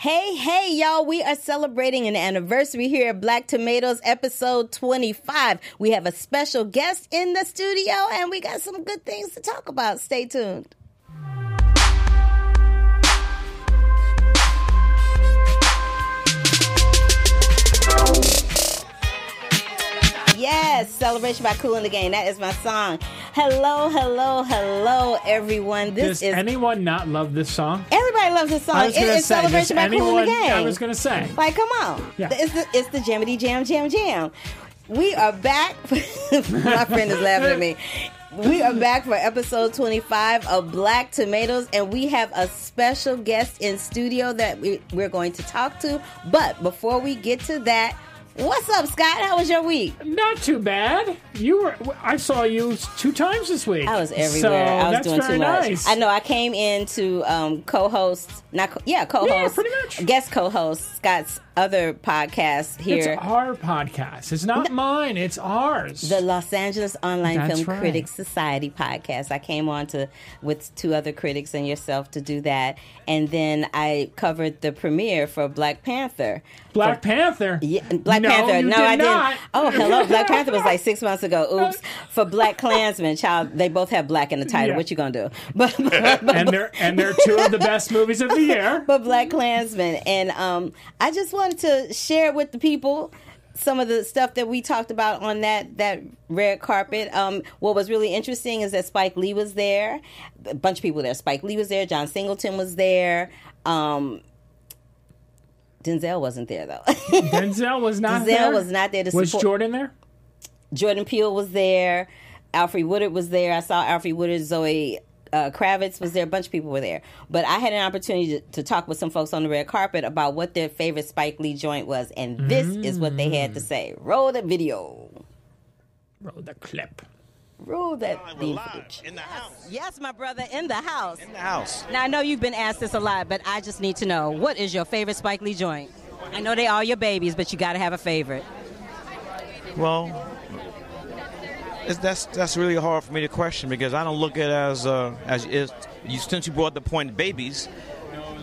Hey, hey, y'all. We are celebrating an anniversary here at Black Tomatoes, episode 25. We have a special guest in the studio and we got some good things to talk about. Stay tuned. Yes, celebration by Kool and the Gang. That is my song. Hello, hello, hello, everyone. This Does is anyone not love this song? everybody loves this song. I was It say, celebration by anyone? and the Gang. I was gonna say. Like, come on. Yeah. It's the it's the Jamity Jam Jam Jam. We are back. My friend is laughing at me. We are back for episode 25 of Black Tomatoes, and we have a special guest in studio that we, we're going to talk to. But before we get to that, what's up, Scott? How was your week? Not too bad. You were. I saw you two times this week. I was everywhere. So I was that's doing very too much. nice. I know. I came in to um, co-host, not co- yeah, co-host, Yeah, pretty much. guest co-host Scott's other podcast here. It's our podcast. It's not mine. It's ours. the Los Angeles Online That's Film right. Critics Society podcast. I came on to with two other critics and yourself to do that, and then I covered the premiere for Black Panther. Black Panther. Yeah, Black no, Panther. No, did I not. didn't. Oh, hello. Black Panther was like six months ago. Oops. For Black Klansman, child, they both have black in the title. Yeah. What you gonna do? But, but, but and they're and they're two of the best movies of the year. but Black Klansman. And um, I just wanted to share with the people some of the stuff that we talked about on that that red carpet. Um, what was really interesting is that Spike Lee was there. A bunch of people there. Spike Lee was there. John Singleton was there. Um, Denzel wasn't there though. Denzel was not Denzel there. was not there to Was support. Jordan there? Jordan Peele was there. Alfre Woodard was there. I saw Alfre Woodard. Zoe uh, Kravitz was there. A bunch of people were there. But I had an opportunity to, to talk with some folks on the red carpet about what their favorite Spike Lee joint was, and this is what they had to say. Roll the video. Roll the clip. Roll that We're theme live footage. in the house. Yes, my brother, in the house. In the house. Now I know you've been asked this a lot, but I just need to know what is your favorite Spike Lee joint? I know they all your babies, but you got to have a favorite. Well, it's, that's that's really hard for me to question because I don't look at it as uh, as is, you since you brought the point babies.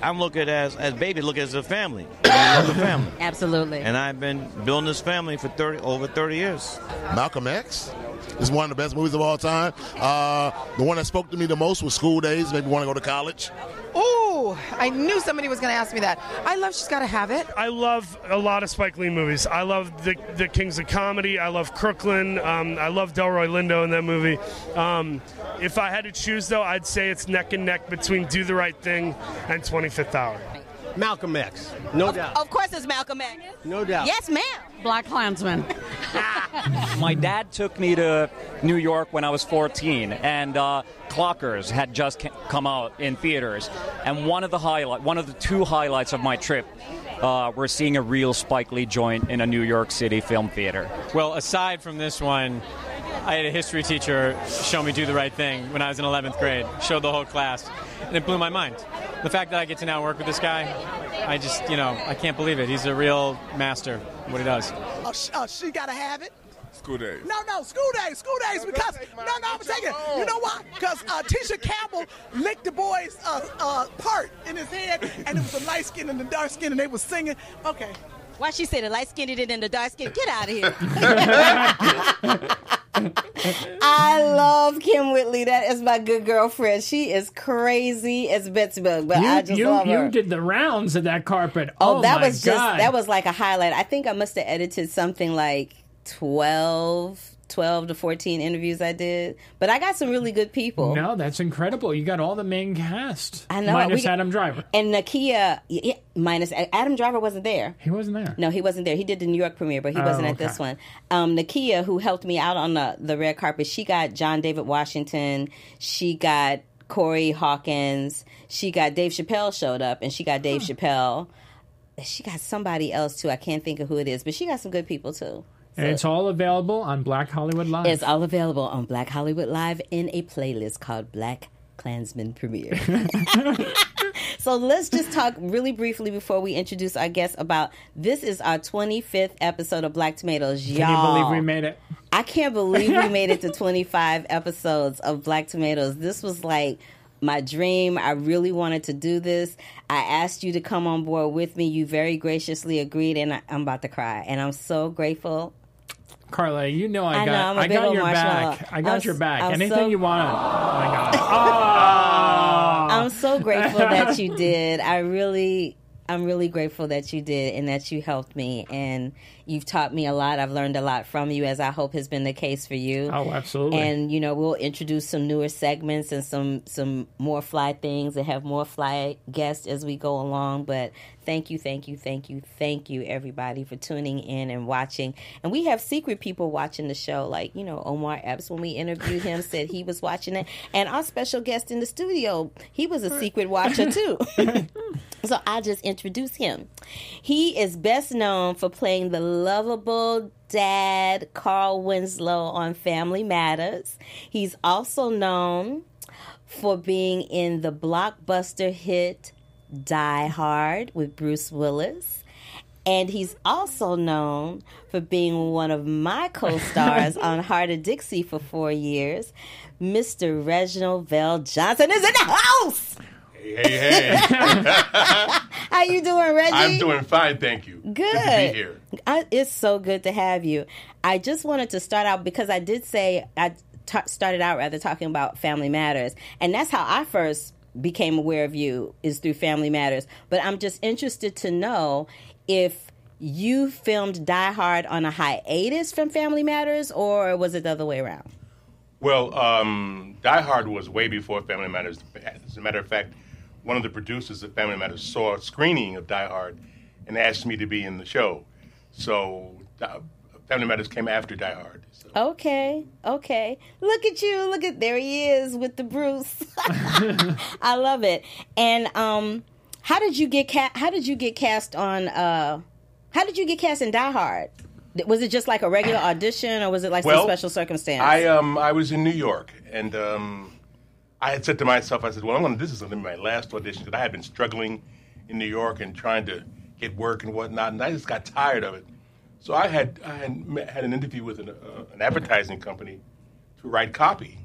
I'm looking at it as as baby look as a family. I love the family, Absolutely. and I've been building this family for 30 over 30 years. Malcolm X is one of the best movies of all time. Uh, the one that spoke to me the most was School Daze. Made me want to go to college. Ooh, I knew somebody was going to ask me that. I love She's Gotta Have It. I love a lot of Spike Lee movies. I love the, the Kings of Comedy. I love Crooklyn. Um, I love Delroy Lindo in that movie. Um, if I had to choose, though, I'd say it's neck and neck between Do the Right Thing and 25th Hour. Malcolm X, no doubt, of course, it's Malcolm X. no doubt. Yes, ma'am. Black Klansman. My dad took me to New York when I was 14, and uh, Clockers had just come out in theaters. And one of the highlight, one of the two highlights of my trip, uh, were seeing a real Spike Lee joint in a New York City film theater. Well, aside from this one, I had a history teacher show me do the right thing when I was in 11th grade. Showed the whole class, and it blew my mind. The fact that I get to now work with this guy, I just, you know, I can't believe it. He's a real master. What he does. Oh, sh- uh, she Gotta Have It. School Daze. No, no, School Daze, School Daze, because, no, no, I'm taking it. You know why? Because uh, Tisha Campbell licked the boy's uh, uh, part in his head, and it was the light skin and the dark skin, and they were singing. Okay. Why she say the light skinned it and the dark skinned? Get out of here. I love Kym Whitley. That is my good girlfriend. She is crazy as Betsy Bug, but You, I just you, love you did the rounds of that carpet. oh, Oh, that my was just that was like a highlight. I think I must have edited something like 12, 12 to 14 interviews I did. But I got some really good people. No, that's incredible. You got all the main cast. I know. Minus We- Adam Driver. And Nakia, yeah, minus Adam Driver wasn't there. He wasn't there. No, he wasn't there. He did the New York premiere, but he Oh, wasn't at okay. this one. Um, Nakia, who helped me out on the, the red carpet, she got John David Washington. She got Corey Hawkins. She got Dave Chappelle showed up, and she got Dave Chappelle. She got somebody else too. I can't think of who it is, but she got some good people too. And it's all available on Black Hollywood Live. It's all available on Black Hollywood Live in a playlist called Black Klansman Premiere. so let's just talk really briefly before we introduce our guest about this is our 25th episode of Black Tomatoes. Can Y'all, you believe we made it? I can't believe we made it to 25 episodes of Black Tomatoes. This was like my dream. I really wanted to do this. I asked you to come on board with me. You very graciously agreed, and I, I'm about to cry. And I'm so grateful. Carla, you know I I know, got a I got your back. I got I'm your back. I'm Anything so- you want. Oh my god. Oh. oh. I'm so grateful that you did. I really, I'm really grateful that you did and that you helped me and you've taught me a lot. I've learned a lot from you, as I hope has been the case for you. Oh, absolutely. And you know, we'll introduce some newer segments and some some more fly things and have more fly guests as we go along. But thank you, thank you, thank you, thank you, everybody, for tuning in and watching. And we have secret people watching the show, like you know, Omar Epps. When we interviewed him, said he was watching it, and our special guest in the studio, he was a secret watcher too. So I'll just introduce him. He is best known for playing the lovable dad Carl Winslow on Family Matters. He's also known for being in the blockbuster hit Die Hard with Bruce Willis. And he's also known for being one of my co stars on Hart of Dixie for four years. Mr. Reginald VelJohnson is in the house. Hey, hey. How you doing, Reggie? I'm doing fine, thank you. Good. to be here. I, it's so good to have you. I just wanted to start out because I did say I t- started out rather talking about Family Matters, and that's how I first became aware of you is through Family Matters. But I'm just interested to know if you filmed Die Hard on a hiatus from Family Matters, or was it the other way around? Well, um, Die Hard was way before Family Matters. As a matter of fact, one of the producers of Family Matters saw a screening of Die Hard and asked me to be in the show. So uh, Family Matters came after Die Hard. Okay, okay. Look at you. Look at there he is with the Bruce. I love it. And um, how did you get ca- How did you get cast on? Uh, how did you get cast in Die Hard? Was it just like a regular audition, or was it like Well, some special circumstance? I um I was in New York and um I had said to myself, I said, well, I'm gonna, this is going to be my last audition because I had been struggling in New York and trying to get work and whatnot, and I just got tired of it. So I had I had, met, had an interview with an, uh, an advertising company to write copy.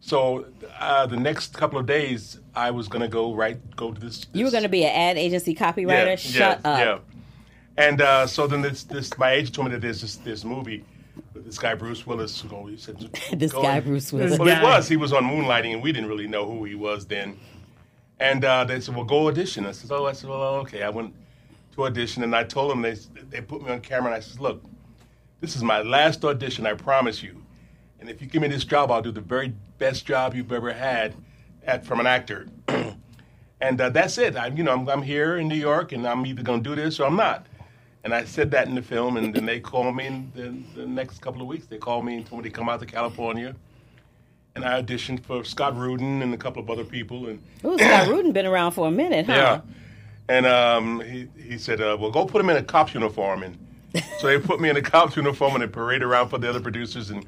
So uh, the next couple of days, I was going to go write go to this. you were going to be an ad agency copywriter. Yeah, Shut yeah, up. Yeah. And uh, so then this, this my agent told me that there's this, this movie with this guy Bruce Willis. Who go, he said, This guy, Bruce Willis. Well, This he was. He was on Moonlighting, and we didn't really know who he was then. And uh, they said, "Well, go audition." I said, "Oh, I said, well, okay." I went to audition, and I told them they they put me on camera, and I said, "Look, this is my last audition. I promise you. And if you give me this job, I'll do the very best job you've ever had at from an actor." and uh, that's it. I, you know, I'm, I'm here in New York, and I'm either going to do this or I'm not. And I said that in the film, and then they called me in the, the next couple of weeks. They called me and told me to come out to California. And I auditioned for Scott Rudin and a couple of other people. And Ooh, Scott Rudin been around for a minute, huh? yeah. And um, he, he said, uh, well, go put him in a cop's uniform. And so they put me in a cop's uniform and they parade around for the other producers. And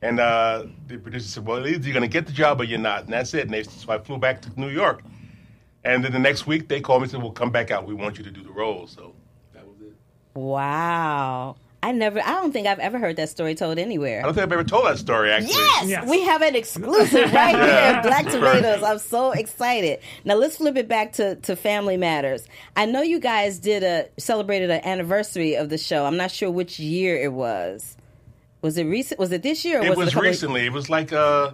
and uh, the producer said, well, either you're going to get the job or you're not. And that's it. And they, so I flew back to New York. And then the next week they called me and said, well, come back out. We want you to do the role. So that was it. Wow. I never. I don't think I've ever heard that story told anywhere. I don't think I've ever told that story, actually. Yes, we have an exclusive right here Yeah. at Black Tomatoes. I'm so excited. Now let's flip it back to, to Family Matters. I know you guys did a celebrated an anniversary of the show. I'm not sure which year it was. Was it recent? Was it this year? Or it was, was it a couple- recently. It was like uh,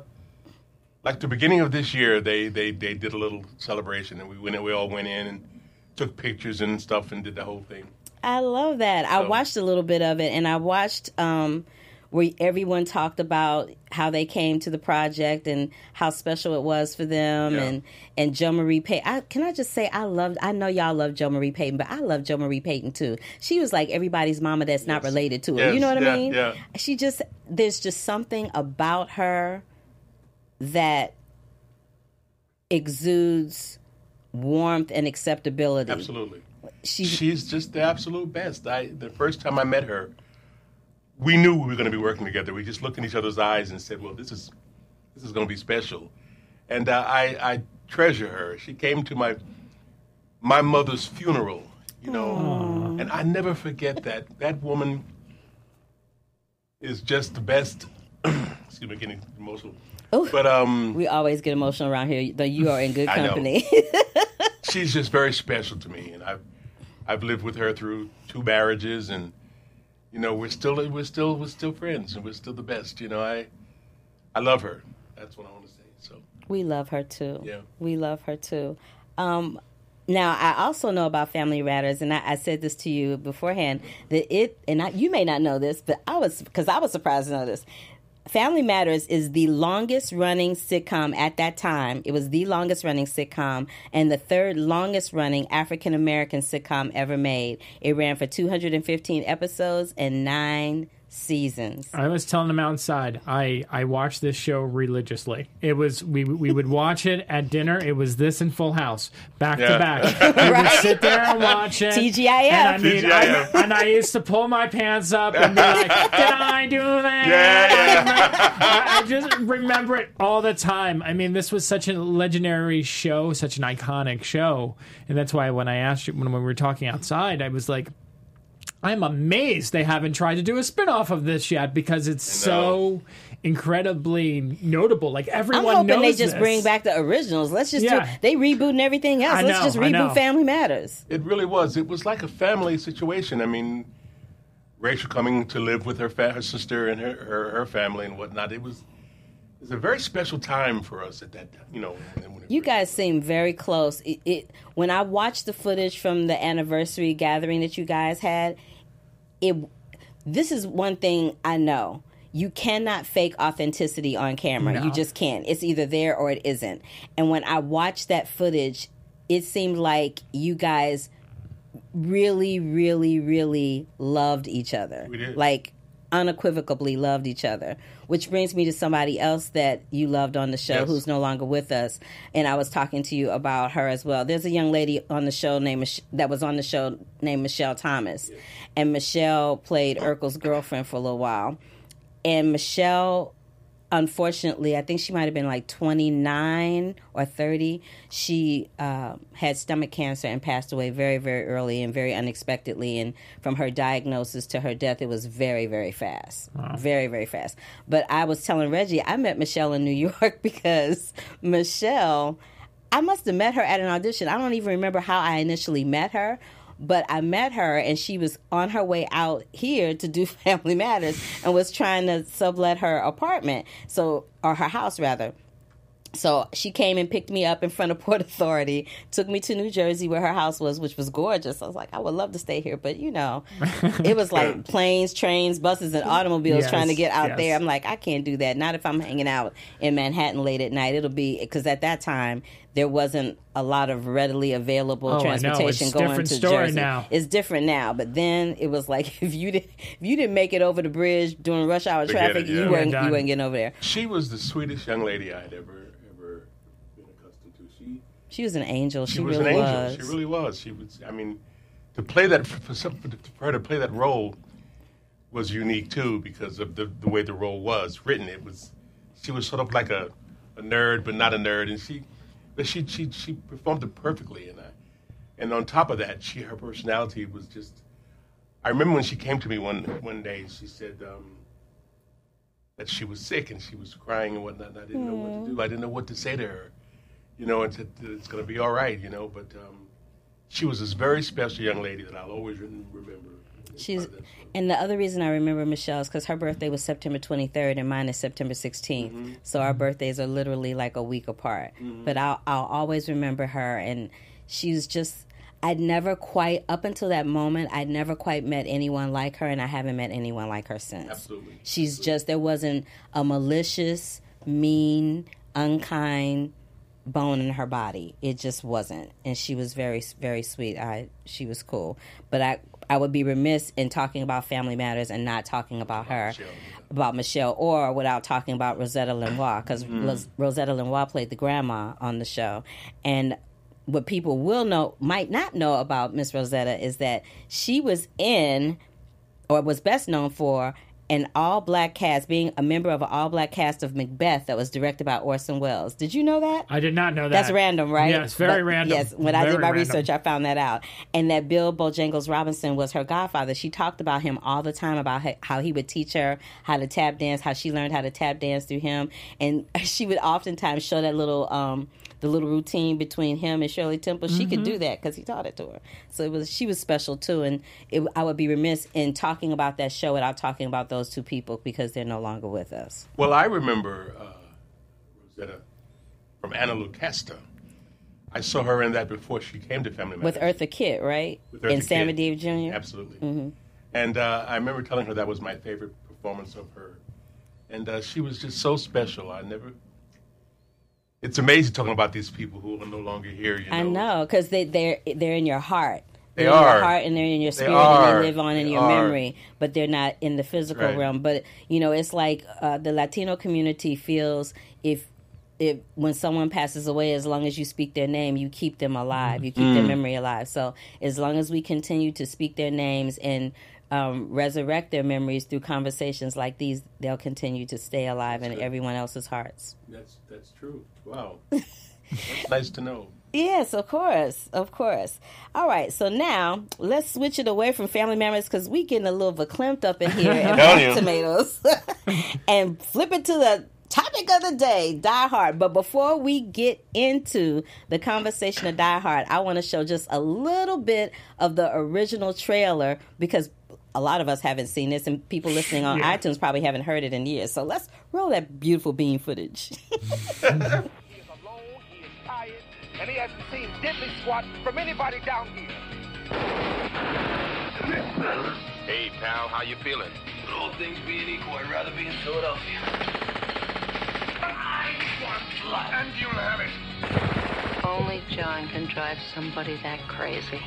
like the beginning of this year. They they they did a little celebration, and we went. We all went in and took pictures and stuff, and did the whole thing. I love that. I watched a little bit of it, and I watched um, where everyone talked about how they came to the project and how special it was for them, Yeah. and and Jo Marie Payton. I, can I just say I love? I know y'all love Jo Marie Payton, but I love Jo Marie Payton too. She was like everybody's mama that's not related to her. Yes, You know what yeah, I mean? yeah. She just there's just something about her that exudes warmth and acceptability. Absolutely. She's, She's just the absolute best. I the first time I met her, we knew we were going to be working together. We just looked in each other's eyes and said, "Well, this is this is going to be special." And uh, I I treasure her. She came to my my mother's funeral, you know, and I never forget that. That woman is just the best. excuse me, getting emotional. But um, we always get emotional around here. Though you are in good company. she's just very special to me, and I've I've lived with her through two marriages, and you know we're still we're still we're still friends, and we're still the best. You know, I I love her. That's what I want to say. So we love her too. Yeah. we love her too. Um, now I also know about Family Matters, and I, I said this to you beforehand that it, and I, you may not know this, but I was because I was surprised to know this. Family Matters is the longest running sitcom at that time. It was the longest running sitcom and the third longest running African American sitcom ever made. It ran for 215 episodes and nine seasons. I was telling them outside. I I watched this show religiously. It was we we would watch it at dinner. It was this in Full House, back Yeah. to back. We would sit there and watch it. TGIF. And I mean, I, and I used to pull my pants up and be like, "Did I do that?" Yeah, I, I just remember it all the time. I mean, this was such a legendary show, such an iconic show, and that's why when I asked you when we were talking outside, I was like. I'm amazed they haven't tried to do a spin-off of this yet because it's so incredibly notable. Like everyone I'm hoping knows they just this. bring back the originals. Let's just Yeah. do. They rebooting everything else. I Let's know, just reboot Family Matters. it really was. It was like a family situation. I mean, Rachel coming to live with her fa- her sister and her, her her family and whatnot. It was it was a very special time for us at that time. You know, when You guys seem very close. It, it when I watched the footage from the anniversary gathering that you guys had, it this is one thing I know. You cannot fake authenticity on camera. You just can't. It's either there or it isn't. And when I watched that footage, it seemed like you guys really, really, really loved each other. We did. Like unequivocally loved each other. Which brings me to somebody else that you loved on the show Yes. who's no longer with us. And I was talking to you about her as well. There's a young lady on the show named Mich- that was on the show named Michelle Thomas. And Michelle played Urkel's girlfriend for a little while. And Michelle unfortunately, I think she might have been like 29 or 30. She uh, had stomach cancer and passed away very, very early and very unexpectedly. And from her diagnosis to her death, it was very, very fast. Very, very fast. But I was telling Reggie, I met Michelle in New York because Michelle, I must have met her at an audition. I don't even remember how I initially met her. But I met her and she was on her way out here to do Family Matters and was trying to sublet her apartment, so or her house rather. So she came and picked me up in front of Port Authority, took me to New Jersey where her house was, which was gorgeous. I was like, I would love to stay here, but you know, it was like planes, trains, buses, and automobiles Yes, trying to get out yes. there. I'm like, I can't do that. Not if I'm hanging out in Manhattan late at night. It'll be because at that time there wasn't a lot of readily available Oh, transportation It's going different to story Jersey. now. It's different now, but then it was like if you did, if you didn't make it over the bridge during rush hour Forget traffic, it, yeah. you weren't you weren't getting over there. She was the sweetest young lady I'd ever ever been accustomed to. She was an angel. She, she was really an angel. was. She really was. She was. I mean, to play that for, some, for her to play that role was unique too because of the the way the role was written. It was she was sort of like a, a nerd, but not a nerd, and she but she she she performed it perfectly. And I, and on top of that, she her personality was just. I remember when she came to me one one day. She said. Um, that she was sick and she was crying and whatnot. And I didn't know what to do. I didn't know what to say to her, you know, and said it's going to be all right, you know. But um, she was this very special young lady that I'll always remember. She's and the other reason I remember Michelle is because her birthday was September 23rd and mine is September 16th. Mm-hmm. So our birthdays are literally like a week apart. But I'll I'll always remember her and she's just I'd never quite up until that moment I'd never quite met anyone like her and I haven't met anyone like her since. Absolutely. She's just there wasn't a malicious, mean, unkind bone in her body. It just wasn't, and she was very, very sweet. I she was cool, but I I would be remiss in talking about Family Matters and not talking about her, about Michelle, or without talking about Rosetta LeNoire because mm-hmm. Rosetta LeNoire played the grandma on the show, and what people will know might not know about Miss Rosetta is that she was in or was best known for an all black cast, being a member of an all black cast of Macbeth that was directed by Orson Welles. Did you know that? I did not know that. That's random, right? Yes, very But- random. Yes, when I did my random. research, I found that out. And that Bill Bojangles Robinson was her godfather. She talked about him all the time about how he would teach her how to tap dance, how she learned how to tap dance through him, and she would oftentimes show that little. Um, the little routine between him and Shirley Temple, she could Mm-hmm. Mhm. do that because he taught it to her. So it was she was special too, and it, I would be remiss in talking about that show without talking about those two people because they're no longer with us. Well, I remember uh, Rosetta from Anna Lucasta. I saw her in that before she came to Family With Matters. Eartha Kitt, right? With Eartha and Sammy. Davis Jr. Absolutely. hmm And uh, I remember telling her that was my favorite performance of her. And uh, she was just so special. I never. It's amazing talking about these people who are no longer here. You know? I know because they they're they're in your heart. They They're in are. your heart and they're in your They spirit and they live on in your are. memory, but they're not in the physical Right. realm. But you know, it's like uh, the Latino community feels if if when someone passes away, as long as you speak their name, you keep them alive, you keep their Mm. memory alive. So as long as we continue to speak their names and um, resurrect their memories through conversations like these, they'll continue to stay alive in everyone else's hearts. That's, that's true. Wow. that's nice to know. Yes, of course, of course. All right, so now let's switch it away from family members because we getting a little verklempt up in here and Telling black you. tomatoes, and flip it to the topic of the day, Die Hard. But before we get into the conversation of Die Hard, I want to show just a little bit of the original trailer because. A lot of us haven't seen this, and people listening on Yeah. iTunes probably haven't heard it in years. So let's roll that beautiful bean footage. and he hasn't seen diddly squat from anybody down here. Hey, pal, how you feeling? All things being equal, I'd rather be in Philadelphia. I want blood, and you'll have it. Only John can drive somebody that crazy.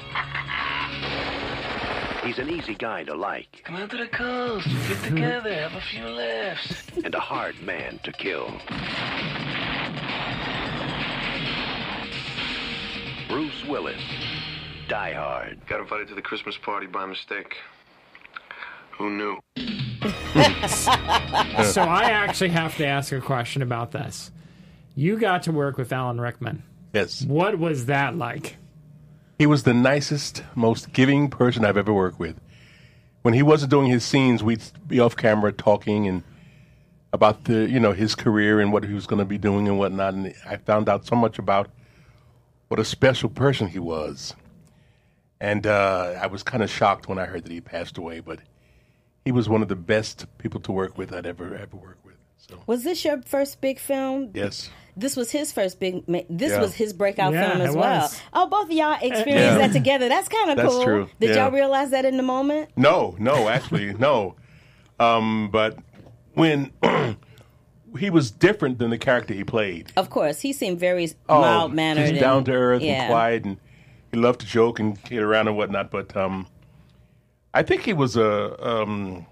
He's an easy guy to like Come out to the coast, get together, have a few laughs. and a hard man to kill. Bruce Willis, Die Hard. Got invited to the Christmas party by mistake. Who knew? so I actually have to ask a question about this. You got to work with Alan Rickman. Yes. What was that like? He was the nicest, most giving person I've ever worked with. When he wasn't doing his scenes, we'd be off camera talking and about the you know his career and what he was going to be doing and whatnot. And I found out so much about what a special person he was. And uh, I was kind of shocked when I heard that he passed away. But he was one of the best people to work with I'd ever ever worked with. Was this your first big film? Yes. This was his first big. ma- This Yeah. was his breakout Yeah, film as well. was. Oh, both of y'all experienced Yeah. that together. That's kind of That's cool. true. Did Yeah. y'all realize that in the moment? No, no, actually, no. Um, but when he was different than the character he played. Of course, he seemed very Oh, mild mannered, down to earth yeah. and quiet, and he loved to joke and kid around and whatnot. But um, I think he was a um,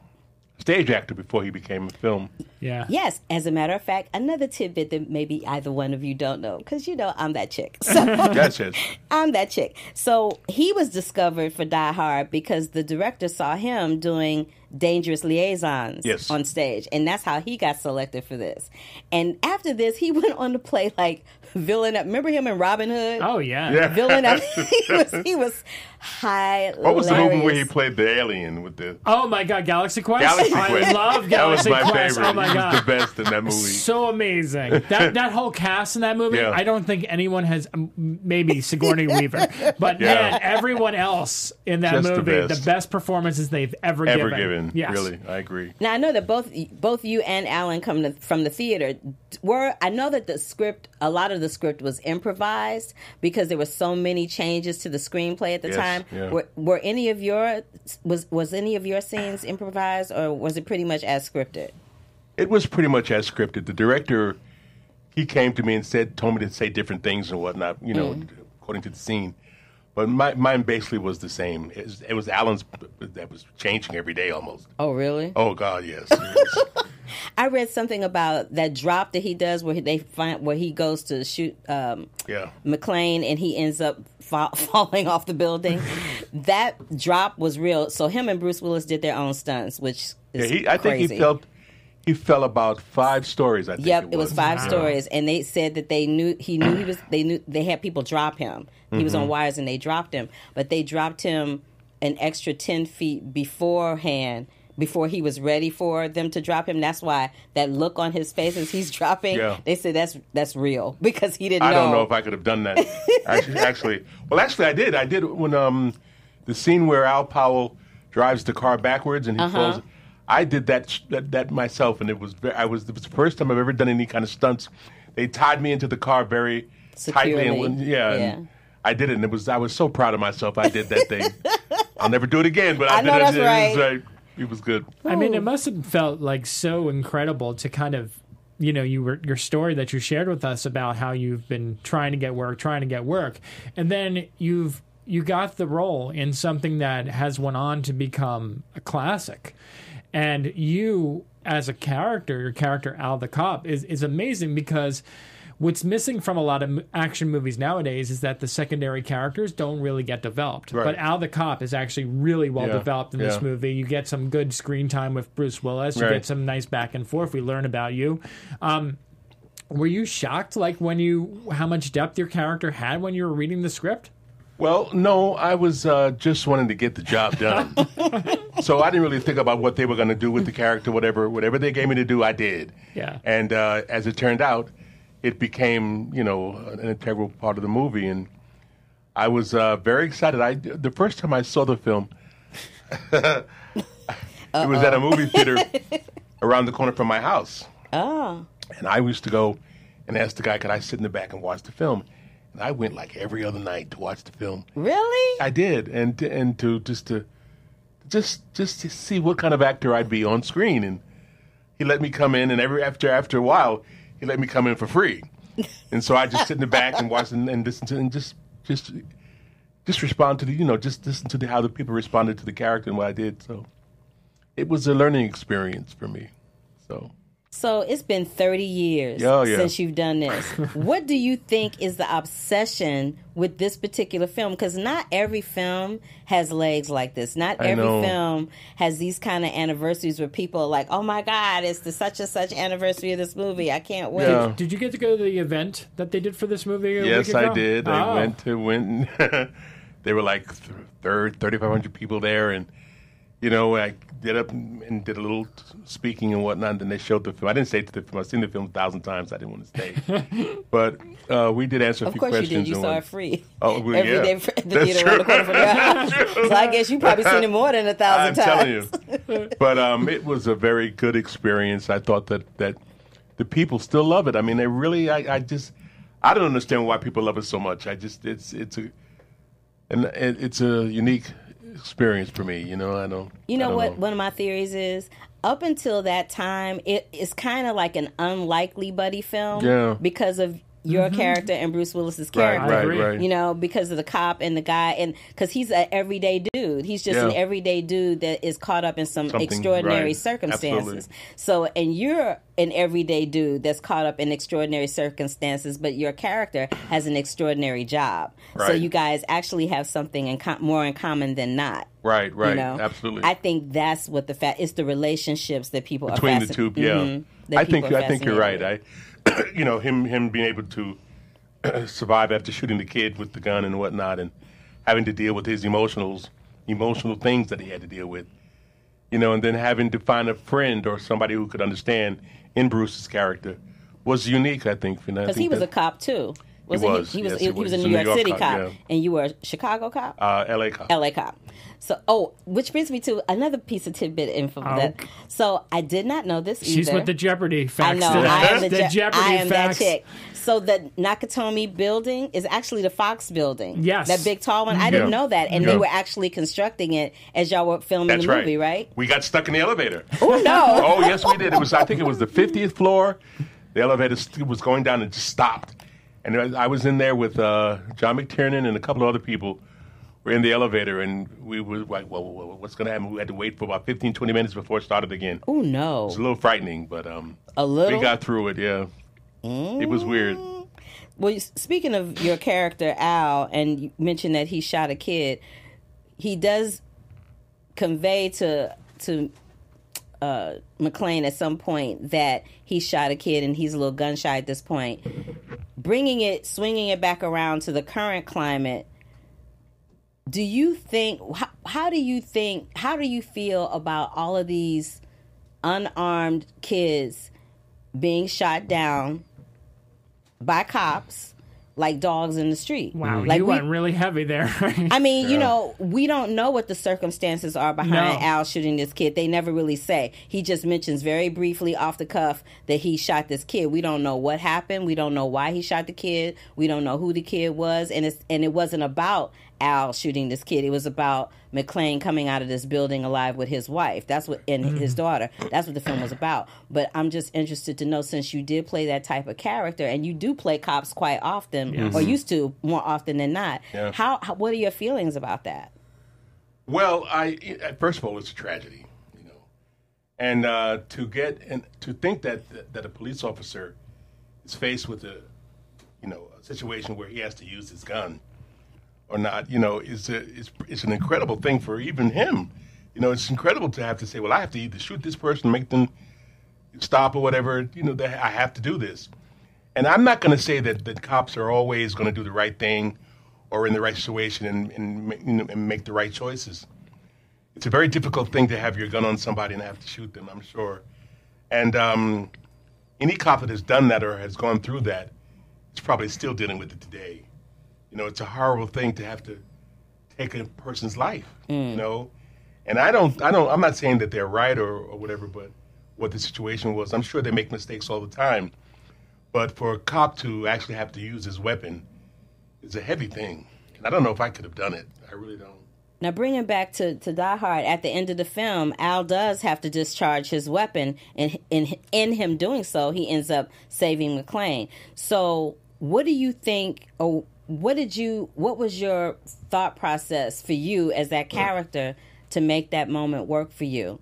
stage actor before he became a film. Yeah. Yes, as a matter of fact, another tidbit that maybe either one of you don't know, because you know I'm that chick. So Gotcha. I'm that chick. So he was discovered for Die Hard because the director saw him doing dangerous liaisons Yes. on stage, and that's how he got selected for this. And after this, he went on to play like villain. Remember him in Robin Hood? Oh yeah, Yeah. villain. he was he was high. What was the movie where he played the alien with the Oh my God, Galaxy Quest! Galaxy Quest. I Quest? love that was Galaxy my Quest. favorite. Oh my he God, was the best in that movie. so amazing. That that whole cast in that movie, Yeah. I don't think anyone has. Maybe Sigourney Weaver, but Yeah. man, everyone else in that Just movie, the best. best. performances they've ever, Ever given. given, Yes. really, I agree. Now I know that both both you and Alan come to, from the theater. Were I know that the script, a lot of the script was improvised because there were so many changes to the screenplay at the Yes, time. yeah. Were, were any of your was was any of your scenes improvised or was it pretty much as scripted? It was pretty much as scripted. The director, he came to me and said, told me to say different things and whatnot, you know, Mm. according to the scene. But my, mine basically was the same. It was, it was Alan's that was changing every day almost. Oh really? Oh God, yes. It was, I read something about that drop that he does where they find where he goes to shoot um, Yeah. McClane and he ends up fa- falling off the building. that drop was real. So him and Bruce Willis did their own stunts, which Yeah, is he, I think he felt he fell about five stories. I think Yep, it it was five stories, and they said that they knew he knew he was. They knew they had people drop him. He was on Mhm. wires, and they dropped him, but they dropped him an extra ten feet beforehand. Before he was ready for them to drop him, that's why that look on his face as he's dropping. Yeah. They said that's that's real because he didn't. I know. don't know if I could have done that. actually, actually, well, actually, I did. I did when um the scene where Al Powell drives the car backwards and he Uh-huh. falls. I did that, that that myself, and it was very, I was it was the first time I've ever done any kind of stunts. They tied me into the car very tightly, and when- yeah, Yeah. and I did it, and it was I was so proud of myself. I did that thing. I'll never do it again, but I, I did know it. that's It right. like- it was good. I mean, it oh. must have felt like so incredible to kind of, you know, you were your story that you shared with us about how you've been trying to get work, trying to get work, and then you've you got the role in something that has went on to become a classic, and you as a character, your character Al the cop is is amazing because. What's missing from a lot of action movies nowadays is that the secondary characters don't really get developed. Right. But Al the cop is actually really well Yeah, developed in this movie. You get some good screen time with Bruce Willis. You Right. get some nice back and forth. We learn about you. Um, were you shocked, like when you how much depth your character had when you were reading the script? Well, no, I was uh, just wanting to get the job done. so I didn't really think about what they were going to do with the character, whatever whatever they gave me to do, I did. Yeah. And uh, as it turned out, it became you know an integral part of the movie, and I was uh, very excited. I the first time I saw the film, it was at a movie theater around the corner from my house. Oh. And I used to go and ask the guy, could I sit in the back and watch the film? And I went like every other night to watch the film. Really? I did, and to, and to just to just just to see what kind of actor I'd be on screen, and he let me come in, and every after after a while, he let me come in for free, and so I just sit in the back and watch and, and listen to and just just just respond to the you know just listen to the, how the people responded to the character and what I did. So it was a learning experience for me. So. So it's been 30 years Oh, yeah. since you've done this. what do you think is the obsession with this particular film? Because not every film has legs like this. Not I every know. film has these kind of anniversaries where people are like, oh my God, it's the such and such anniversary of this movie. I can't wait. Yeah. Did you get to go to the event that they did for this movie? A Yes, week I ago? did. I Oh. went to went. And there were like th- third, thirty five hundred people there, and you know, I did up and did a little speaking and whatnot. And then they showed the film. I didn't stay to the film. I've seen the film a thousand times. I didn't want to stay, but uh, we did answer a Of few questions. Of course you did. You saw what- it free. Oh, well, Every yeah. day for- the That's theater around the true. corner from your house. That's true. So I guess you probably seen it more than a thousand I'm times. telling you. but um, it was a very good experience. I thought that that the people still love it. I mean, they really. I, I just I don't understand why people love it so much. I just it's it's a and it, it's a unique experience for me. You know, I don't. You know don't what? One of my theories is up until that time, it is kind of like an unlikely buddy film. Yeah. Because of your character and Bruce Willis's character. right, I agree. right. You know, because of the cop and the guy, and because he's an everyday dude. He's just an everyday dude that is caught up in some Something, extraordinary right. circumstances. Absolutely. So, and you're an everyday dude that's caught up in extraordinary circumstances, but your character has an extraordinary job. So you guys actually have something in com- more in common than not. Right, right, You know? absolutely. I think that's what the fact. It's the relationships that people between are the fascin- two. Yeah, Mhm, I think people are I think you're right. fascinated I, you know, him him being able to survive after shooting the kid with the gun and whatnot, and having to deal with his emotionals, emotional things that he had to deal with. You know, and then having to find a friend or somebody who could understand in Bruce's character was unique. I think. You know, because he was a cop too. He Wasn't was, He, was. yes, he, he was was. a He's New York, City cop, yeah. and you were a Chicago cop. uh, L.A. cop. LA cop. So, oh, which brings me to another piece of tidbit info. Oh. That, so I did not know this She's either. with the Jeopardy facts. I facts know. today. I am the, the Je- Jeopardy I am facts. that chick. So the Nakatomi building is actually the Fox building. Yes. That big tall one. I didn't know that, and they were actually constructing it as y'all were filming That's the right. movie, right? We got stuck in the elevator. Oh no! oh yes, we did. It was I think it was the fiftieth floor. The elevator was going down and just stopped, and I was in there with uh, John McTiernan and a couple of other people. we're in the elevator, and we were like, well, what's going to happen? We had to wait for about 15, 20 minutes before it started again. Oh no! It's a little frightening, but um, A little? We got through it. Yeah, it was weird. Well, speaking of your character Al, and you mentioned that he shot a kid, he does convey to to uh, McClane at some point that he shot a kid and he's a little gun shy at this point. Bringing it, swinging it back around to the current climate. Do you think? How, how do you think? How do you feel about all of these unarmed kids being shot down by cops like dogs in the street. Wow, mm. like you we- went really heavy there. I mean, you know, we don't know what the circumstances are behind No. Al shooting this kid. They never really say. He just mentions very briefly off the cuff that he shot this kid. We don't know what happened. We don't know why he shot the kid. We don't know who the kid was, and it's and it wasn't about Al shooting this kid. It was about McClane coming out of this building alive with his wife. That's what and his daughter. That's what the film was about. But I'm just interested to know since you did play that type of character and you do play cops quite often Yes. or used to more often than not. Yeah. How, how what are your feelings about that? Well, I first of all, it's a tragedy, you know, and uh, to get and to think that, that that a police officer is faced with a, you know, a situation where he has to use his gun or not, you know, is it's an incredible thing for even him. You know, it's incredible to have to say, well, I have to either shoot this person, make them stop or whatever. You know, that I have to do this. And I'm not going to say that the cops are always going to do the right thing or in the right situation and, and, you know, and make the right choices. It's a very difficult thing to have your gun on somebody and have to shoot them, I'm sure. And um, any cop that has done that or has gone through that is probably still dealing with it today. You know, it's a horrible thing to have to take a person's life, you mm. know? And I don't, I don't, I'm not saying that they're right or, or whatever, but what the situation was. I'm sure they make mistakes all the time. But for a cop to actually have to use his weapon is a heavy thing. And I don't know if I could have done it. I really don't. Now, bringing back to, to Die Hard, at the end of the film, Al does have to discharge his weapon, and in, in him doing so, he ends up saving McClane. So, what do you think, or what did you, what was your thought process for you as that character to make that moment work for you?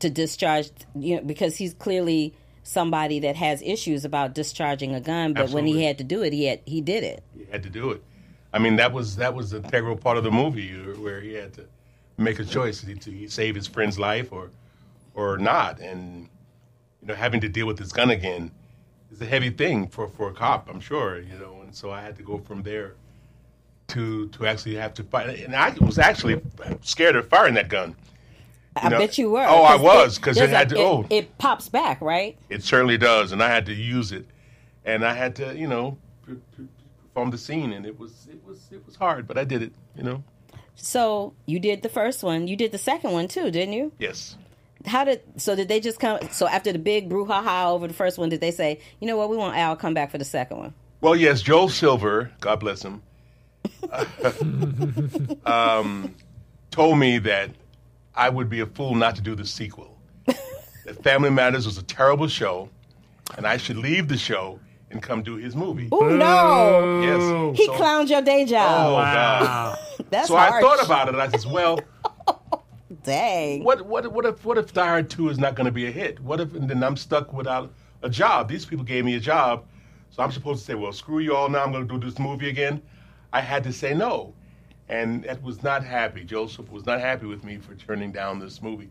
To discharge, you know, because he's clearly somebody that has issues about discharging a gun, but when he had to do it, he had, he did it. He had to do it. I mean, that was that was the integral part of the movie uh, where he had to make a choice to, to save his friend's life or or not, and you know, having to deal with his gun again is a heavy thing for for a cop, I'm sure. You know, and so I had to go from there to to actually have to fight, and I was actually scared of firing that gun. I You know- bet you were. Oh, I was because it a- had to. oh, it pops back, right? It certainly does, and I had to use it, and I had to, you know, perform the scene, and it was it was it was hard, but I did it, you know. So you did the first one. You did the second one too, didn't you? Yes. How did so? Did they just come? So after the big brouhaha over the first one, did they say, you know what, we want Al come back for the second one? Well, yes, Joel Silver, God bless him, um, told me that I would be a fool not to do the sequel. that Family Matters was a terrible show, and I should leave the show and come do his movie. Oh no! Yes. He So- clowned your day job. Oh God! That's so I thought about it. and I said, well. Dang. What what what if what if Die Hard Two is not going to be a hit? What if and then I'm stuck without a job? These people gave me a job, so I'm supposed to say, well, screw you all. Now I'm going to do this movie again. I had to say no, and Ed was not happy. Joseph was not happy with me for turning down this movie.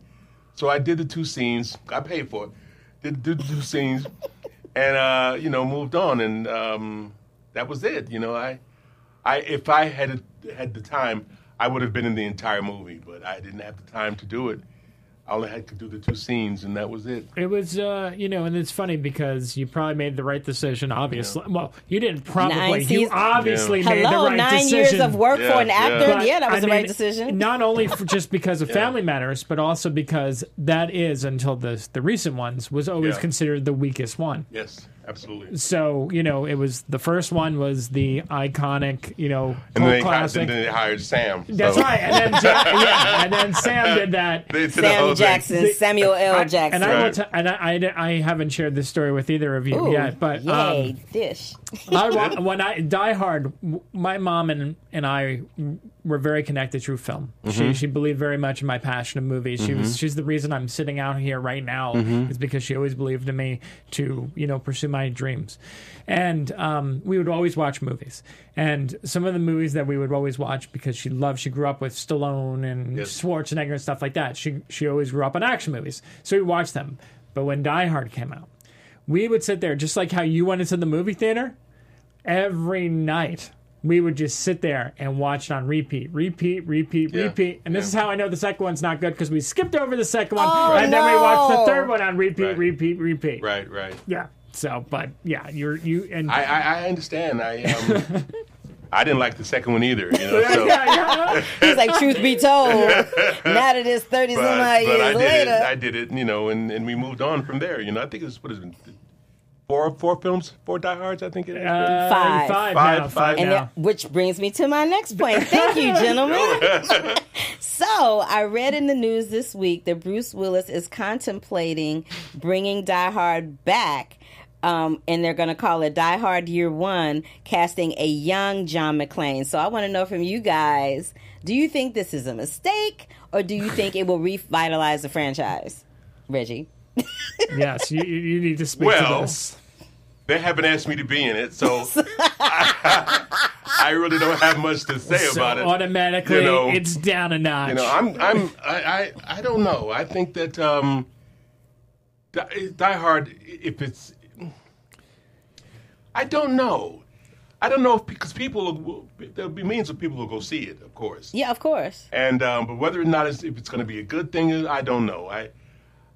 So I did the two scenes. Got paid for it. Did, did the two scenes, and uh, you know moved on, and um, that was it. You know, I I if I had had the time, I would have been in the entire movie, but I didn't have the time to do it. I only had to do the two scenes, and that was it. It was, uh, you know, and it's funny because you probably made the right decision. Obviously, well, you didn't probably. Nine You seasons- obviously Yeah. made the Hello, right nine decision. years of work for an actor? But, Yeah, that was I the right decision. Not only for just because of Yeah. Family Matters, but also because that is until the the recent ones was always Yeah. considered the weakest one. Yes, absolutely. So you know, it was the first one was the iconic, you know, And then, they, hired, classic. and then they hired Sam. That's right, and then Ja- yeah, and then Sam did that. They did Sam whole thing. Jackson, Samuel L. Jackson. And I will Right. t- and I, I, I haven't shared this story with either of you Ooh, yet, but yay, um, dish. I when I Die Hard, my mom and and I were very connected through film. She Mhm. she believed very much in my passion of movies. She was Mhm. she's the reason I'm sitting out here right now Mhm. is because she always believed in me to you know pursue my dreams. And um, we would always watch movies. And some of the movies that we would always watch because she loved, she grew up with Stallone and Yes. Schwarzenegger and stuff like that. She she always grew up on action movies, so we watched them. But when Die Hard came out, we would sit there just like how you went into the movie theater every night. We would just sit there and watch it on repeat, repeat, repeat, Yeah. repeat. And this is how I know the second one's not good because we skipped over the second one Oh, and then we watched the third one on repeat, Right. repeat, repeat. Right, right. Yeah. So, but yeah, you're you and I, I, I understand. I um, I didn't like the second one either. You know, so. He's like, truth be told, now that it's 30 some odd years I did later. it. I did it. You know, and, and we moved on from there. You know, I think it's has it? Four four films, four Die Hards. I think it is. Uh, Five. five, Five, now, five and that, which brings me to my next point. Thank you, gentlemen. so, I read in the news this week that Bruce Willis is contemplating bringing Die Hard back. Um, and they're going to call it Die Hard Year One, casting a young John McClane. So I want to know from you guys: Do you think this is a mistake, or do you think it will revitalize the franchise? Reggie, yes, you, you you need to speak to Well, this. They haven't asked me to be in it, so I, really don't have much to say So about it. automatically, You know, it's down a notch. You know, I'm, I'm, I, I, I don't know. I think that um, Die, Die Hard, if it's, I don't know. I don't know if because people will, there'll be millions of people who will go see it, of course. yeah, of course. And um, but whether or not it's, if it's going to be a good thing, I don't know. I,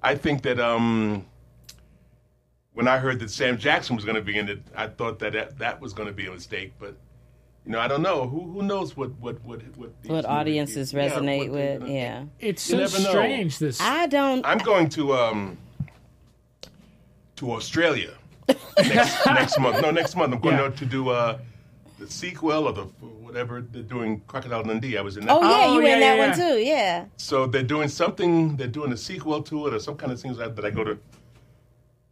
I think that um, when I heard that Sam Jackson was going to be in it, I thought that that, that was going to be a mistake. But you know, I don't know. Who who knows what what what what, these What audiences yeah, resonate what with? gonna- Yeah, It's You so never know. strange. This I don't. I'm going to um to Australia next next month. No, next month I'm going Yeah. to, to do uh the sequel or the whatever they're doing Crocodile Dundee. I was in that. Oh yeah, Oh, you yeah, in that yeah, one too? Yeah. So they're doing something. They're doing a sequel to it, or some kind of things like that. I go to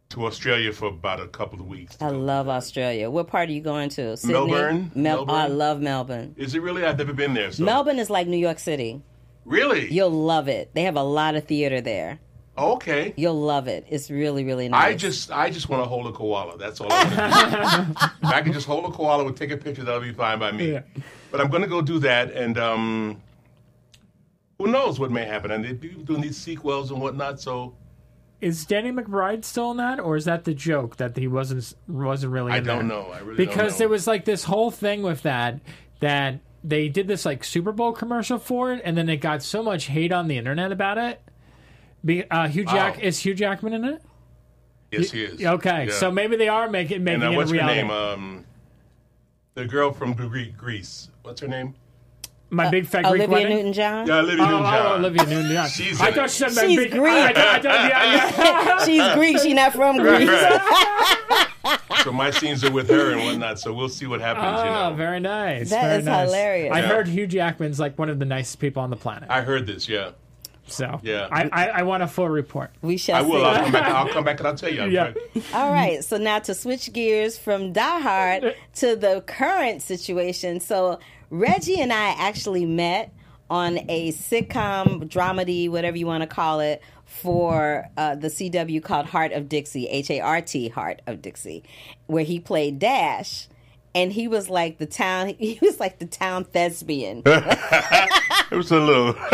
to Australia for about a couple of weeks. I love Australia. What part are you going to? Sydney? Melbourne. Mel- oh, I Melbourne. love Melbourne. Is it really? I've never been there. So Melbourne is like New York City. really? You'll love it. They have a lot of theater there. Oh, okay. You'll love it. It's really, really nice. I just I just want to hold a koala. That's all I want to do. if I can just hold a koala and take a picture, that'll be fine by me. Yeah. But I'm going to go do that, and um, who knows what may happen? And they people doing these sequels and whatnot. So is Danny McBride still in that, or is that the joke that he wasn't wasn't really? I don't there? know. I really don't because know. there was like this whole thing with that that they did this like Super Bowl commercial for it, and then it got so much hate on the internet about it. Be, uh, Hugh Jack Wow. is Hugh Jackman in it? yes, he is. Okay, Yeah. so maybe they are making making and uh, it what's a her name? Um, the girl from Gre- Greece. What's her name? My big fat Greek Olivia wedding. Newton-John. Yeah, Olivia Oh, Newton-John. oh, Olivia Newton-John. She's I in thought it. she said my She's big. Greek. I thought, I thought, yeah, yeah. She's Greek. She's not from Right, Greece. right. so my scenes are with her and whatnot. So we'll see what happens. you Oh, know, very nice. That very is nice. hilarious. I Yeah. heard Hugh Jackman's like one of the nicest people on the planet. I heard this. Yeah, So Yeah. I, I, I want a full report. We shall I will. see. I'll come back. I'll come back and I'll tell you. Yeah. All right, so now to switch gears from Die Hard to the current situation. So Reggie and I actually met on a sitcom, dramedy, whatever you want to call it, for uh, the CW called Hart of Dixie, H A R T, Hart of Dixie, where he played Dash. And he was like the town. He was like the town thespian. It was a little.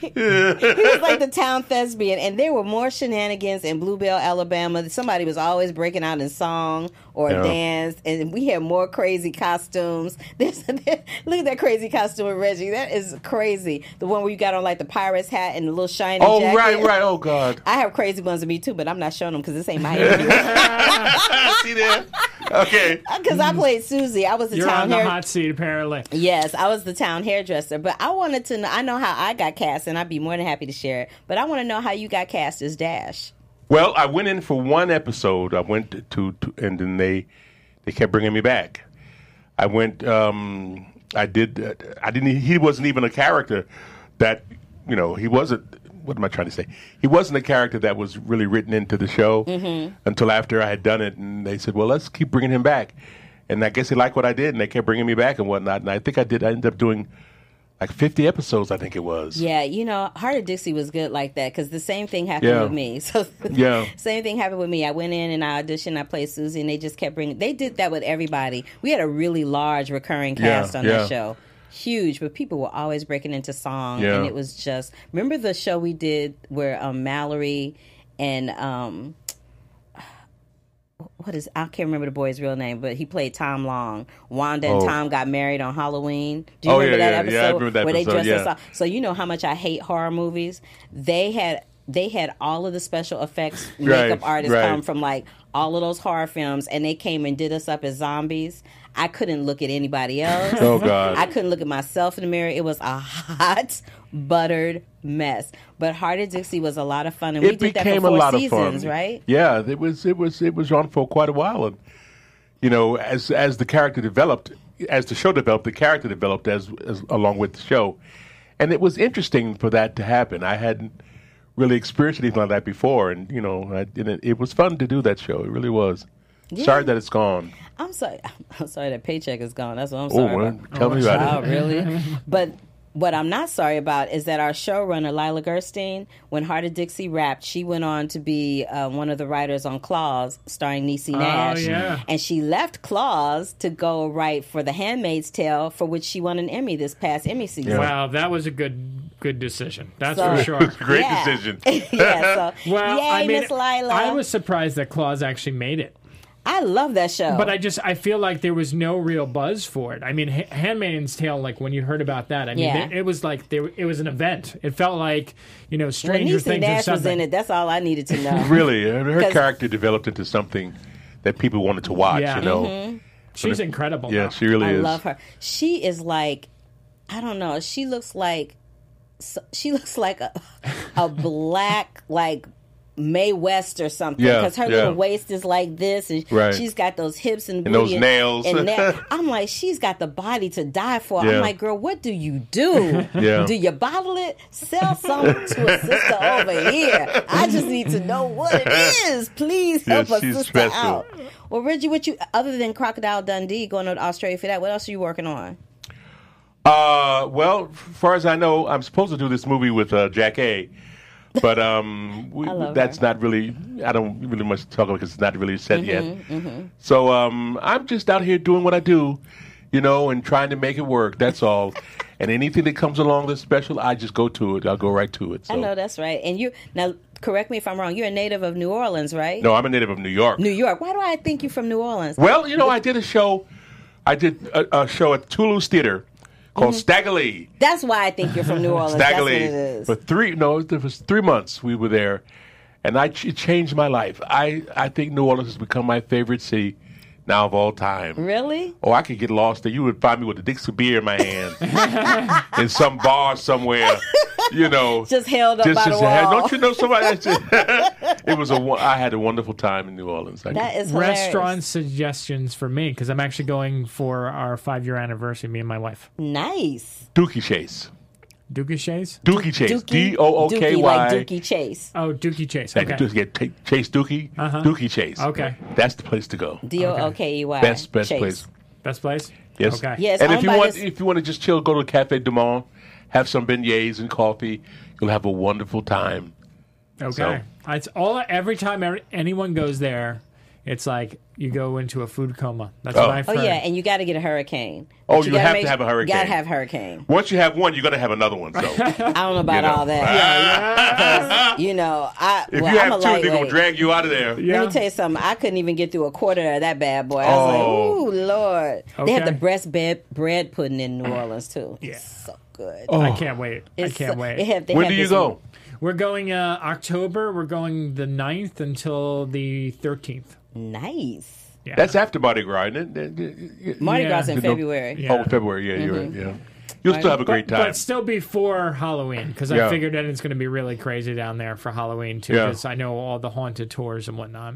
he was like the town thespian, and there were more shenanigans in Bluebell, Alabama. Somebody was always breaking out in song or Yeah. dance, and we had more crazy costumes. There's, look at that crazy costume of Reggie. That is crazy. The one where you got on like the pirate's hat and the little shiny oh jacket. right, right. Oh God. I have crazy ones of me too, but I'm not showing them because this ain't my area. See there? Okay. Because I played Susie. I was the You're town on the hair. hot seat, apparently. Yes, I was the town hairdresser, but I wanted to know. I know how I got cast, and I'd be more than happy to share it. But I want to know how you got cast as Dash. Well, I went in for one episode. I went to, to, to and then they they kept bringing me back. I went. Um, I did. Uh, I didn't. He wasn't even a character that you know. He wasn't. What am I trying to say? He wasn't a character that was really written into the show Mhm. until after I had done it, and they said, "Well, let's keep bringing him back." And I guess they liked what I did, and they kept bringing me back and whatnot. And I think I did. I ended up doing like 50 episodes, I think it was. Yeah, you know, Hart of Dixie was good like that because the same thing happened Yeah. with me. So Yeah. same thing happened with me. I went in and I auditioned. I played Susie, and they just kept bringing. They did that with everybody. We had a really large recurring Yeah, cast on yeah. that show, huge, but people were always breaking into song, Yeah. and it was just. Remember the show we did where um, Mallory and um, what is I can't remember the boy's real name, but he played Tom Long. Wanda and Oh. Tom got married on Halloween. Do you Oh, remember yeah, that yeah, episode yeah, I remember that where they episode, dressed yeah. us up? So you know how much I hate horror movies. They had they had all of the special effects Right, makeup artists right. come from like all of those horror films, and they came and did us up as zombies. I couldn't look at anybody else. Oh, God. I couldn't look at myself in the mirror. It was a hot, buttered mess. But Hart of Dixie was a lot of fun, and we it did that for four a lot seasons, right? Yeah, it was it was it was on for quite a while, and you know, as as the character developed, as the show developed, the character developed as, as along with the show, and it was interesting for that to happen. I hadn't really experienced anything like that before, and you know, I, and it, it was fun to do that show. It really was. Yeah. Sorry that it's gone. I'm sorry. I'm sorry that paycheck is gone. That's what I'm Oh, sorry well, about. tell me about Oh, it. really? but what I'm not sorry about is that our showrunner Leila Gerstein, when Hart of Dixie wrapped, she went on to be uh, one of the writers on Claws, starring Niecy Oh, Nash. yeah. And she left Claws to go write for The Handmaid's Tale, for which she won an Emmy this past Emmy season. Wow, that was a good good decision. That's So- for sure. Great Yeah. decision. yeah. So, Well, yay, I mean, Miss Leila. I was surprised that Claws actually made it. I love that show. But I just I feel like there was no real buzz for it. I mean, Ha- Handmaid's Tale, like when you heard about that, I mean, Yeah. it, it was like there it was an event. It felt like you know when Stranger Niecy Things or Nash was in it, that's all I needed to know. really, her character developed into something that people wanted to watch. Yeah. You know, Mhm. She's incredible. Yeah, though. she really I is. I love her. She is like, I don't know. She looks like, she looks like a, a black like Mae West or something. Yeah, because her yeah. little waist is like this, and Right. she's got those hips and, And those booty nails. And na- I'm like, she's got the body to die for. Yeah. I'm like, girl, what do you do? Yeah. Do you bottle it? Sell some to a sister over here. I just need to know what it is. Please Yeah, help a sister special. out. Well, Reggie, what you other than Crocodile Dundee going to Australia for that? What else are you working on? Uh, well, as far as I know, I'm supposed to do this movie with uh, Jack A. But um, we, that's not really. I don't really much talk about because it's not really set yet. Mm-hmm. So um, I'm just out here doing what I do, you know, and trying to make it work. That's all. and anything that comes along that's special, I just go to it. I'll go right to it. So I know that's right. And you now correct me if I'm wrong. You're a native of New Orleans, right? no, I'm a native of New York. New York. Why do I think you're from New Orleans? Well, you know, I did a show. I did a, a show at Toulouse Theater called mm-hmm. Stagger Lee. That's why I think you're from New Orleans. That's Stagger what Lee. it is. For three, no, it was three months we were there, and I it changed my life. I I think New Orleans has become my favorite city now of all time. Really? Oh, I could get lost there. You would find me with a Dixie beer in my hand in some bar somewhere. You know, Just held up by the had- wall. Don't you know somebody? it was a. won- I had a wonderful time in New Orleans. I That did. is hilarious. Restaurant suggestions for me because I'm actually going for our five year anniversary. Me and my wife. Nice. Dooky Chase. Dooky Chase. Dooky Chase. Dooky- D O O K Dooky, like Dooky Chase. Oh, Dooky Chase. Like, Okay. just get ta- Chase Dooky. Uh-huh. Dooky Chase. Okay. That's the place to go. D O O K E Y. Best best Chase. place. Best place. Yes. Okay. Yeah, it's and if you want, this- if you want to just chill, go to the Cafe Du Monde, have some beignets and coffee. You'll have a wonderful time. Okay. So- It's all every time every, anyone goes there, it's like you go into a food coma. That's Oh. what I've Oh yeah, and you got to get a hurricane. Oh, But you have make- to have a hurricane. Got to have hurricane. Once you have one, you're gonna have another one. So I don't know about You know. all that. 'Cause, you know, I if well, you I'm have a two, they're gonna drag you out of there. Let me tell you something. I couldn't even get through a quarter of that bad boy. I was like, Oh. "Ooh, Lord!" They have the breast bed, bread pudding in New Orleans too. Yeah, so good. I can't wait. I can't so- wait. they have- When do you this- go? We're going uh, October. We're going the 9th until the 13th. Nice. Yeah. That's after Mardi Gras, isn't it? Mardi Yeah. Gras in You February. Yeah. Oh, February. Yeah, you're right. Mhm. Yeah, you'll still have a great time. But still before Halloween, because I figured that it's going to be really crazy down there for Halloween too. Yeah. Because I know all the haunted tours and whatnot.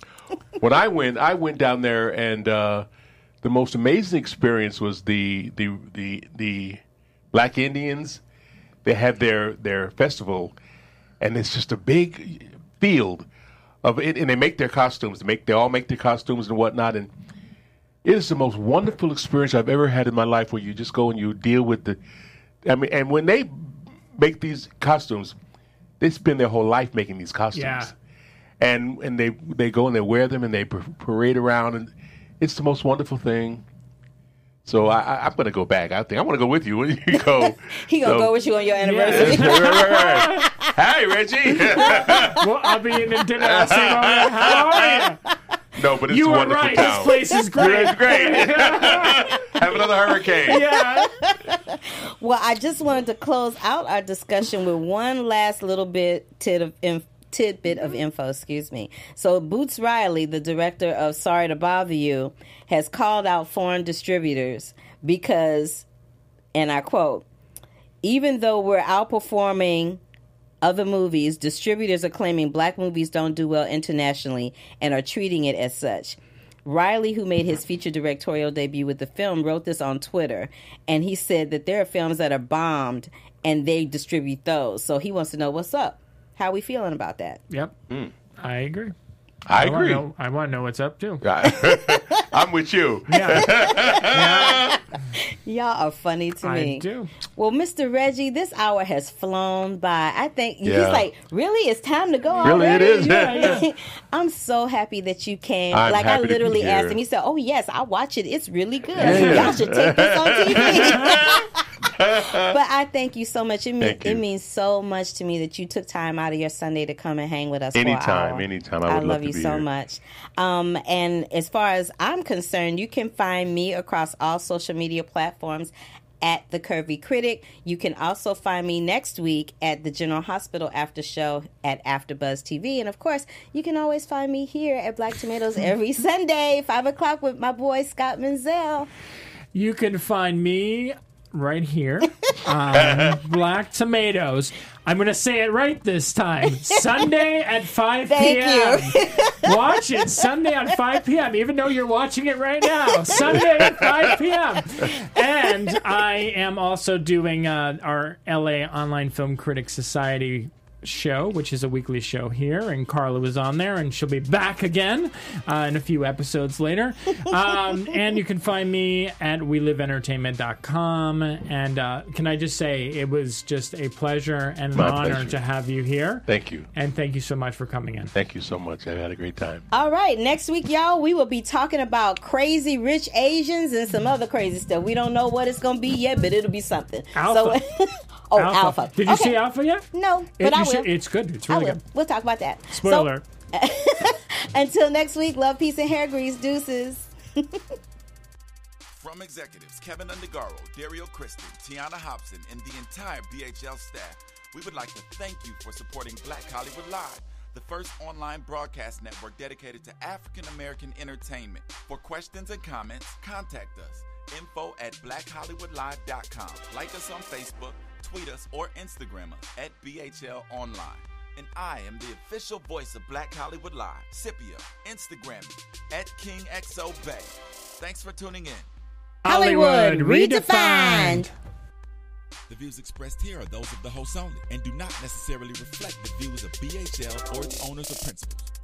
when I went, I went down there, and uh, the most amazing experience was the the the the Black Indians. They have their their festival, and it's just a big field of it, and they make their costumes. They make they all make their costumes and whatnot, and it is the most wonderful experience I've ever had in my life. Where you just go and you deal with the I mean, and when they make these costumes, they spend their whole life making these costumes. Yeah. And and they they go and they wear them and they parade around and it's the most wonderful thing. So I, I, I'm going to go back. I think I want to go with you when you go. He gonna So- go with you on your anniversary. right, right, right. Hi, Reggie. well, I'll be in dinner. I'll say, "Oh, how are you? no, but it's You a were wonderful right. town. This place is great. It's great. Have another hurricane. Yeah. Well, I just wanted to close out our discussion with one last little bit tit of inf- tidbit of info. Excuse me. So, Boots Riley, the director of Sorry to Bother You, has called out foreign distributors because, and I quote, even though we're outperforming other movies, distributors are claiming black movies don't do well internationally and are treating it as such. Riley, who made his feature directorial debut with the film, wrote this on Twitter, and he said that there are films that are bombed and they distribute those. So he wants to know what's up. How we feeling about that? Yep. Hmm. I agree. I wanna agree. know- I want to know what's up too. I'm with you. Y'all are funny to I me. do. Well, Mr. Reggie, this hour has flown by. I think he's like, really, it's time to go Really, it already. is. Yeah, yeah. I'm so happy that you came. I'm like I happy to be literally asked him. He said, "Oh yes, I watch it. It's really good. Yeah. Y'all should take this on TV." but I thank you so much. It, mean, you. it means so much to me that you took time out of your Sunday to come and hang with us. Anytime, hour. anytime. I would love love to you be so here. much. Um, and as far as I'm concerned, you can find me across all social media platforms at the Curvy Critic. You can also find me next week at the General Hospital After Show at AfterBuzz TV, and of course, you can always find me here at Black Tomatoes every Sunday, five o'clock, with my boy Scott Menzel. You can find me right here on Black Tomatoes. I'm going to say it right this time. Sunday at 5 Thank p.m. Watch it Sunday at 5 p.m., even though you're watching it right now. Sunday at 5 p.m. And I am also doing uh, our LA Online Film Critics Society show, which is a weekly show here, and Carla was on there, and she'll be back again uh, in a few episodes later. Um, and you can find me at weliveentertainment.com. And uh, can I just say, it was just a pleasure and an My honor pleasure. to have you here. Thank you. And thank you so much for coming in. Thank you so much. I had a great time. All right, next week, y'all, we will be talking about crazy rich Asians and some other crazy stuff. We don't know what it's going to be yet, but it'll be something. Alpha. So, oh, Alpha. Did you Okay. see Alpha yet? No, It- but I you will. should- it's good. It's I really will. good. We'll talk about that. Spoiler. So, until next week, love, peace, and hair grease. Deuces. From executives Kevin Undergaro, Dario Kristen, Tiana Hobson, and the entire BHL staff, we would like to thank you for supporting Black Hollywood Live, the first online broadcast network dedicated to African American entertainment. For questions and comments, contact us. Info at blackhollywoodlive.com. Like us on Facebook, tweet us, or Instagram us at BHL Online. And I am the official voice of Black Hollywood Live, Scipio. Instagram me at KingXO Bay. Thanks for tuning in. Hollywood redefined. The views expressed here are those of the host only and do not necessarily reflect the views of BHL or its owners or principals.